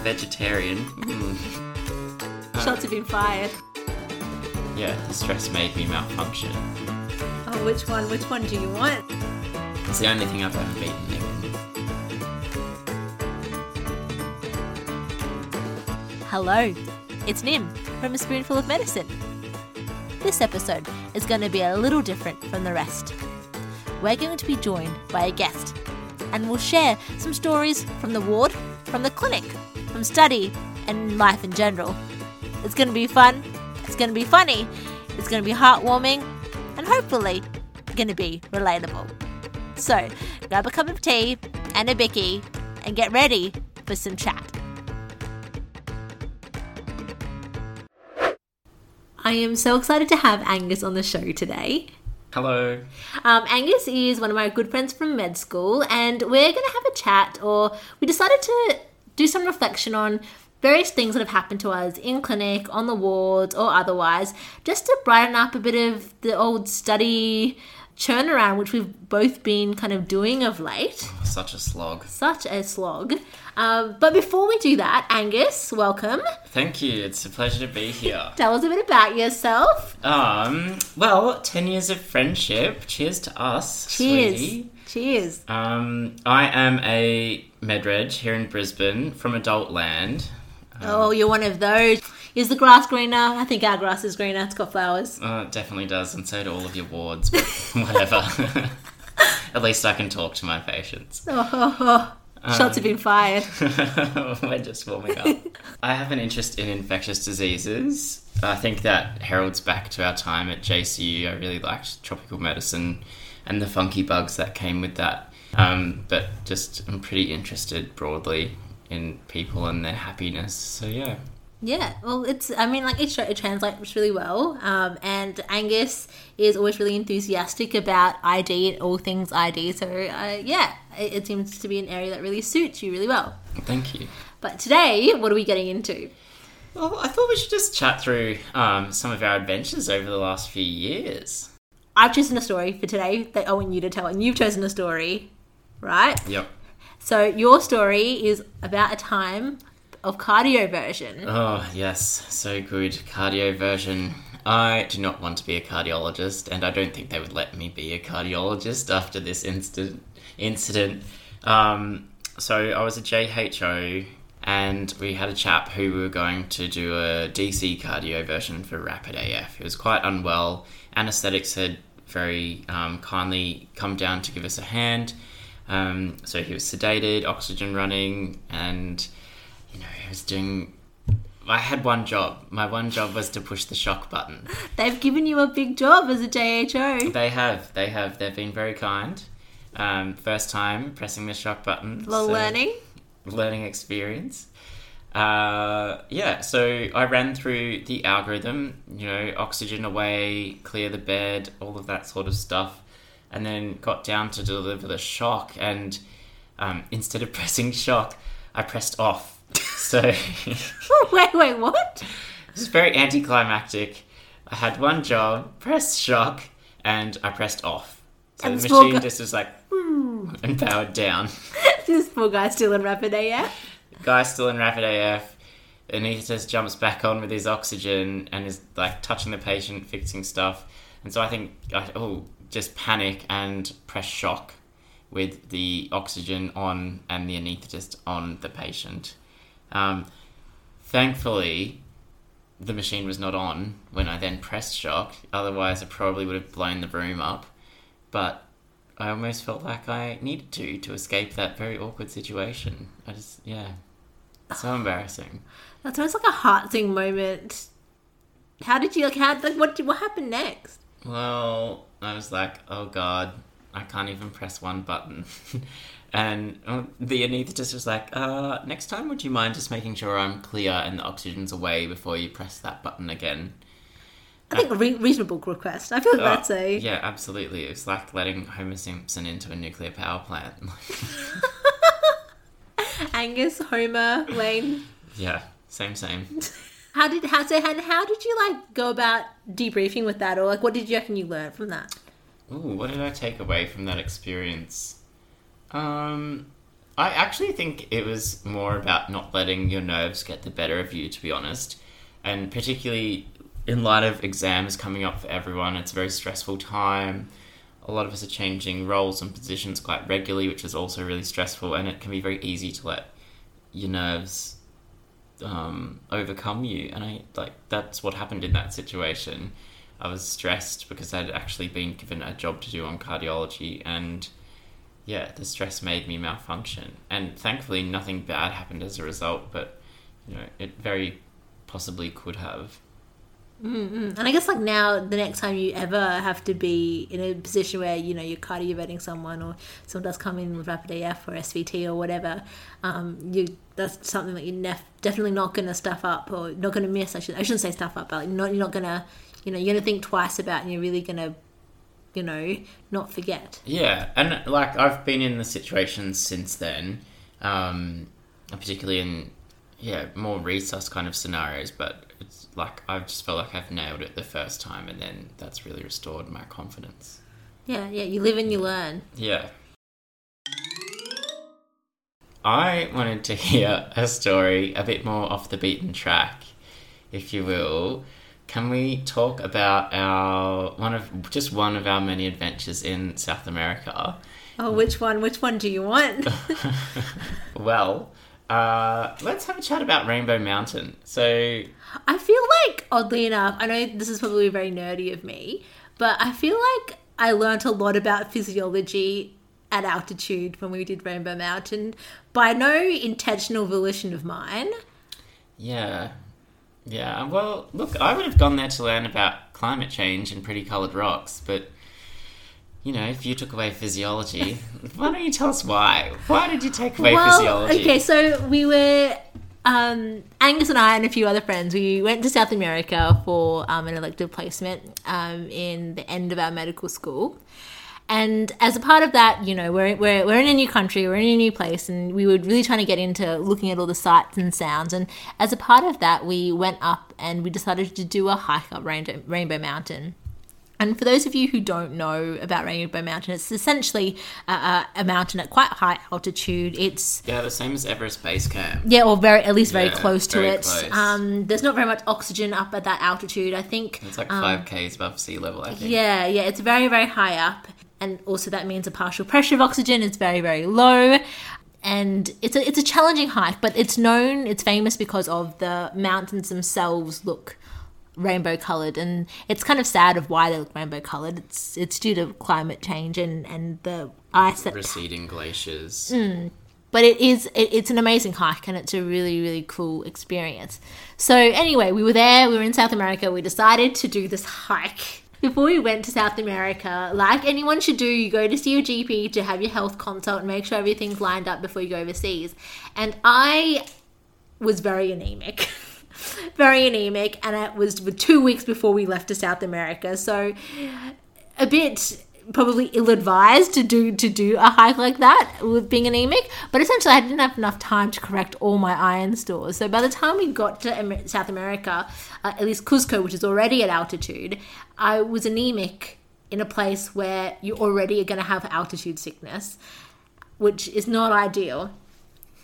vegetarian. Mm. Shots have been fired. Yeah, the stress made me malfunction. Oh, which one? Which one do you want? It's the only thing I've ever beaten him. Hello, it's Nim from A Spoonful of Medicine. This episode is going to be a little different from the rest. We're going to be joined by a guest, and we'll share some stories from the ward, from the clinic, from study, and life in general. It's going to be fun, it's going to be funny, it's going to be heartwarming, and hopefully, going to be relatable. So, grab a cup of tea and a bicky and get ready for some chat. I am so excited to have Angus on the show today. Hello. Um, Angus is one of my good friends from med school, and we're going to have a chat, or we decided to do some reflection on various things that have happened to us in clinic, on the wards, or otherwise, just to brighten up a bit of the old study churn around, which we've both been kind of doing of late. Such a slog. Such a slog. Um, but before we do that, Angus, welcome. Thank you. It's a pleasure to be here. Tell us a bit about yourself. Um, well, 10 years of friendship. Cheers to us. Cheers. sweetie. Cheers. Um, I am a medreg here in Brisbane from Adult Land. Oh, you're one of those. Is the grass greener? I think our grass is greener. It's got flowers. Uh, it definitely does, and so do all of your wards, but whatever. At least I can talk to my patients. Oh, shots have been fired. We're just warming up. I have an interest in infectious diseases. I think that heralds back to our time at JCU. I really liked tropical medicine and the funky bugs that came with that. Um, but just I'm pretty interested broadly in people and their happiness. So yeah. Yeah, well, it's. I mean, like it, it translates really well. Um, and Angus is always really enthusiastic about ID and all things ID. So uh, yeah, it, it seems to be an area that really suits you really well. Thank you. But today, what are we getting into? Well, I thought we should just chat through um, some of our adventures over the last few years. I've chosen a story for today that I want you to tell, and you've chosen a story, right? Yep. So your story is about a time of cardioversion. Oh, yes, so good. Cardioversion. I do not want to be a cardiologist, and I don't think they would let me be a cardiologist after this instant incident. Um, so I was a JHO, and we had a chap who we were going to do a DC cardioversion for rapid AF. He was quite unwell. Anesthetics had very um, kindly come down to give us a hand. Um, so he was sedated, oxygen running, and you know, I was doing. I had one job. My one job was to push the shock button. They've given you a big job as a JHO. They have. They have. They've been very kind. Um, first time pressing the shock button. Well, so- learning. learning experience. Uh, yeah, so I ran through the algorithm, you know, oxygen away, clear the bed, all of that sort of stuff, and then got down to deliver the shock. And um, instead of pressing shock, I pressed off. So Oh, wait, wait, what? it was very anticlimactic. I had one job, press shock, and I pressed off. So And the machine guy- just was like, and powered down. this poor guy's still in rapid AF. Guy's still in rapid AF. And he just jumps back on with his oxygen and is like touching the patient, fixing stuff. And so I think, oh, just panic and press shock with the oxygen on and the anaesthetist on the patient. Um, thankfully, the machine was not on when I then pressed shock. Otherwise, I probably would have blown the room up. But I almost felt like I needed to to escape that very awkward situation. I just, yeah, so embarrassing. That's almost like a heart-thing moment. How did you like? How like what? What happened next? Well, I was like, oh god, I can't even press one button. and uh, the anaesthetist was like, uh, next time, would you mind just making sure I'm clear and the oxygen's away before you press that button again? I think a re- reasonable request. I feel like Uh, that's a Yeah, absolutely. It's like letting Homer Simpson into a nuclear power plant. Angus Homer Lane. yeah, same, same. How did how so how, how did you like go about debriefing with that, or like what did you reckon you learned from that? Ooh, what did I take away from that experience? Um, I actually think it was more about not letting your nerves get the better of you, to be honest. And particularly in light of exams coming up for everyone, it's a very stressful time. A lot of us are changing roles and positions quite regularly, which is also really stressful, and it can be very easy to let your nerves um, overcome you. And I like that's what happened in that situation. I was stressed because I'd actually been given a job to do on cardiology, and yeah, the stress made me malfunction. And thankfully, nothing bad happened as a result, but you know, it very possibly could have. And I guess like now, the next time you ever have to be in a position where you know you're cardioverting someone or someone does come in with rapid AF or SVT or whatever, um, you that's something that you're nef- definitely not going to stuff up or not going to miss. I should I shouldn't say stuff up, but like not you're not going to you know you're going to think twice about and you're really going to you know not forget. Yeah, and like I've been in the situations since then, um, particularly in yeah more resus kind of scenarios. But it's like I've just felt like I've nailed it the first time, and then that's really restored my confidence. Yeah, yeah. You live and you learn. Yeah. I wanted to hear a story a bit more off the beaten track, if you will. Can we talk about our one of just one of our many adventures in South America? Oh, which one? Which one do you want? Well, uh, let's have a chat about Rainbow Mountain. So, I feel like, oddly enough, I know this is probably very nerdy of me, but I feel like I learnt a lot about physiology at altitude when we did Rainbow Mountain by no intentional volition of mine. yeah, yeah. Well, look, I would have gone there to learn about climate change and pretty coloured rocks, but you know, if you took away physiology, why don't you tell us why? Why did you take away well, physiology? okay, so we were um, Angus and I and a few other friends. We went to South America for um, an elective placement um, in the end of our medical school. And as a part of that, you know, we're, we're, we're in a new country, we're in a new place, and we were really trying to get into looking at all the sights and sounds. And as a part of that, we went up and we decided to do a hike up Rainbow, Rainbow Mountain. And for those of you who don't know about Rainbow Mountain, it's essentially a, a, mountain at quite high altitude. It's yeah, the same as Everest Base Camp. yeah, or very at least very Yeah, close to very it. close. Um, there's not very much oxygen up at that altitude. I think It's like five k's above sea level, I think. yeah, yeah, it's very, very high up. And also that means the partial pressure of oxygen is very, very low. And it's a, it's a challenging hike, but it's known, it's famous because of the mountains themselves look rainbow colored. And it's kind of sad of why they look rainbow colored. It's, it's due to climate change and, and the ice that Receding glaciers. Mm. but it is it, it's an amazing hike and it's a really really cool experience so anyway we were there we were in south america we decided to do this hike before we went to south america like anyone should do you go to see your gp to have your health consult and make sure everything's lined up before you go overseas and i was very anemic very anemic and it was two weeks before we left to south america. So a bit probably ill-advised to do to do a hike like that with being anemic but essentially i didn't have enough time to correct all my iron stores. So by the time we got to south america uh, at least cusco which is already at altitude i was anemic in a place where you already are going to have altitude sickness which is not ideal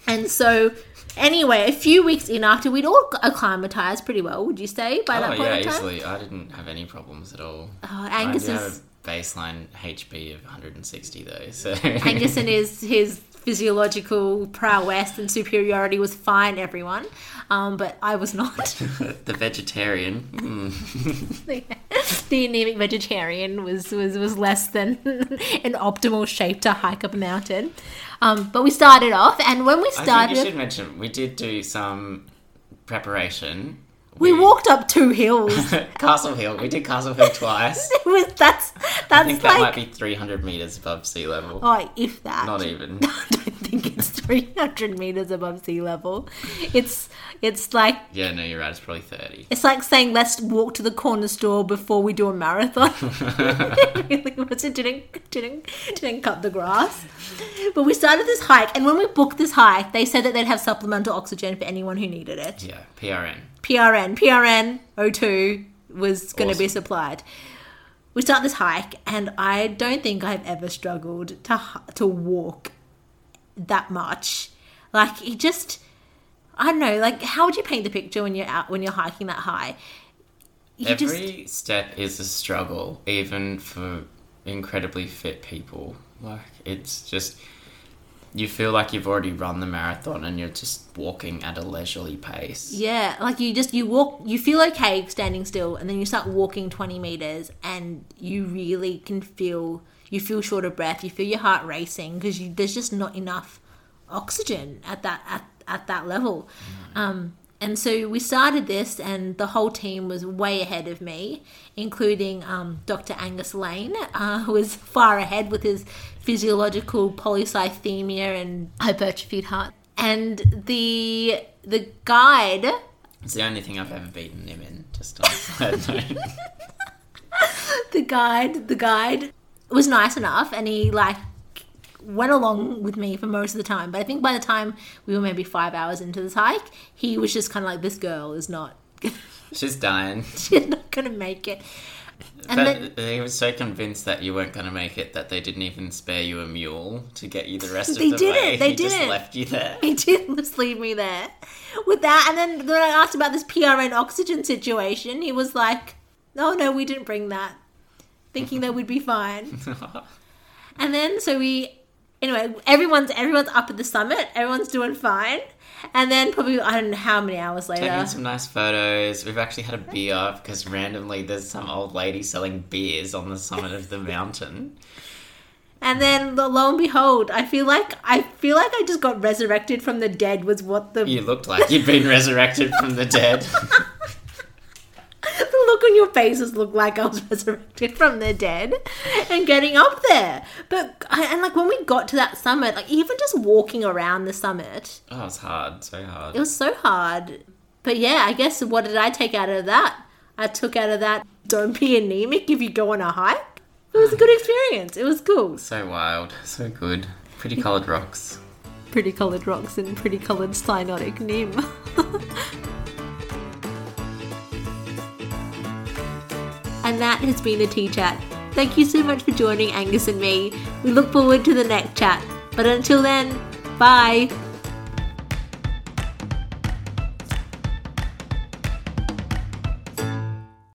and so anyway a few weeks in after we'd all acclimatized pretty well would you say by that Oh point yeah, in time easily. I didn't have any problems at all. Oh, Angus is baseline HB of 160 though, so Angus and his his physiological prowess and superiority was fine, everyone. Um, but I was not. the vegetarian. hmm. The anemic vegetarian was, was, was less than an optimal shape to hike up a mountain. Um, but we started off, and when we I think you should mention we did do some preparation. We walked up two hills. Castle Hill. We did Castle Hill twice. it was that's I that's think that might be 300 meters above sea level. oh, if that. Not even. I don't think it's 300 meters above sea level. It's it's like Yeah, no, you're right. It's probably 30. It's like saying let's walk to the corner store before we do a marathon. It didn't didn't didn't cut the grass. But we started this hike, and when we booked this hike, they said that they'd have supplemental oxygen for anyone who needed it. Yeah, PRN. PRN, PRN O2 was going to be supplied. We start this hike, and I don't think I've ever struggled to to walk that much. Like it just, I don't know. Like how would you paint the picture when you're out when you're hiking that high? You Every step is a struggle, even for incredibly fit people. Like it's just you feel like you've already run the marathon and you're just walking at a leisurely pace. Yeah, like you just you walk, you feel okay standing still, and then you start walking twenty meters, and you really can feel you feel short of breath. You feel your heart racing because there's just not enough oxygen at that at, at that level. Um, and so we started this, and the whole team was way ahead of me, including um, Dr. Angus Lane, uh, who was far ahead with his physiological polycythemia and hypertrophied heart. And the the guide, It's the only thing I've ever beaten him in. Just on a side note. the guide, the guide was nice enough, and he like went along with me for most of the time. But I think by the time we were maybe five hours into this hike, he was just kind of like, "This girl is not." She's dying. She's not gonna make it. And But then he was so convinced that you weren't going to make it that they didn't even spare you a mule to get you the rest of They the didn't, way. they he just didn't. left you there. he did just leave me there with that. And then when I asked about this PRN oxygen situation, he was like, "No, no, we didn't bring that," thinking that we'd be fine. And then so we anyway, everyone's everyone's up at the summit, everyone's doing fine. And then probably I don't know how many hours later. Taking some nice photos. We've actually had a beer because randomly there's some old lady selling beers on the summit of the mountain. And then lo and behold, I feel like I feel like I just got resurrected from the dead was what the You looked like you'd been resurrected from the dead. your faces look like I was resurrected from the dead and getting up there. But I, and like when we got to that summit, like even just walking around the summit, Oh, it's hard. So hard. it was so hard. But yeah, I guess what did I take out of that? I took out of that don't be anemic if you go on a hike. It was a good experience. It was cool. So wild. So good. Pretty coloured rocks. Pretty coloured rocks and pretty coloured cyanotic nim. and that has been the tea chat. Thank you so much for joining Angus and me. We look forward to the next chat. But until then, bye.